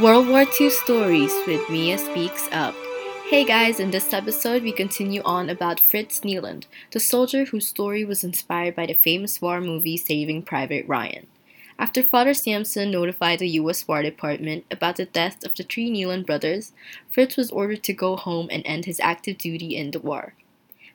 World War II Stories with Mia Speaks Up. Hey guys, in this episode, we continue on about Fritz Niland, the soldier whose story was inspired by the famous war movie Saving Private Ryan. After Father Sampson notified the U.S. War Department about the death of the three Niland brothers, Fritz was ordered to go home and end his active duty in the war.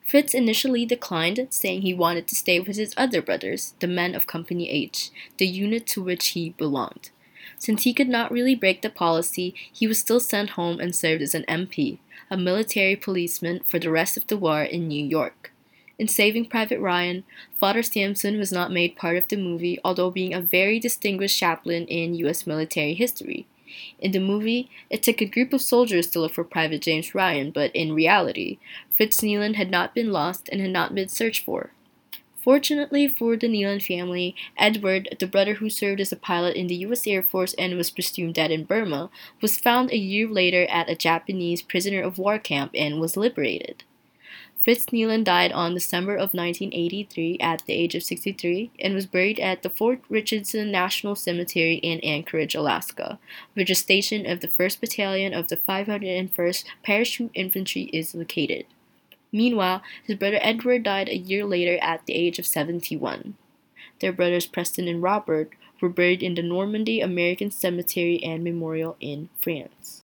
Fritz initially declined, saying he wanted to stay with his other brothers, the men of Company H, the unit to which he belonged. Since he could not really break the policy, he was still sent home and served as an MP, a military policeman, for the rest of the war in New York. In Saving Private Ryan, Father Sampson was not made part of the movie, although being a very distinguished chaplain in U.S. military history. In the movie, it took a group of soldiers to look for Private James Ryan, but in reality, Fritz Niland had not been lost and had not been searched for. Fortunately for the Niland family, Edward, the brother who served as a pilot in the U.S. Air Force and was presumed dead in Burma, was found a year later at a Japanese prisoner of war camp and was liberated. Fritz Niland died on December of 1983 at the age of 63 and was buried at the Fort Richardson National Cemetery in Anchorage, Alaska, where the station of the 1st Battalion of the 501st Parachute Infantry is located. Meanwhile, his brother Edward died a year later at the age of 71. Their brothers Preston and Robert were buried in the Normandy American Cemetery and Memorial in France.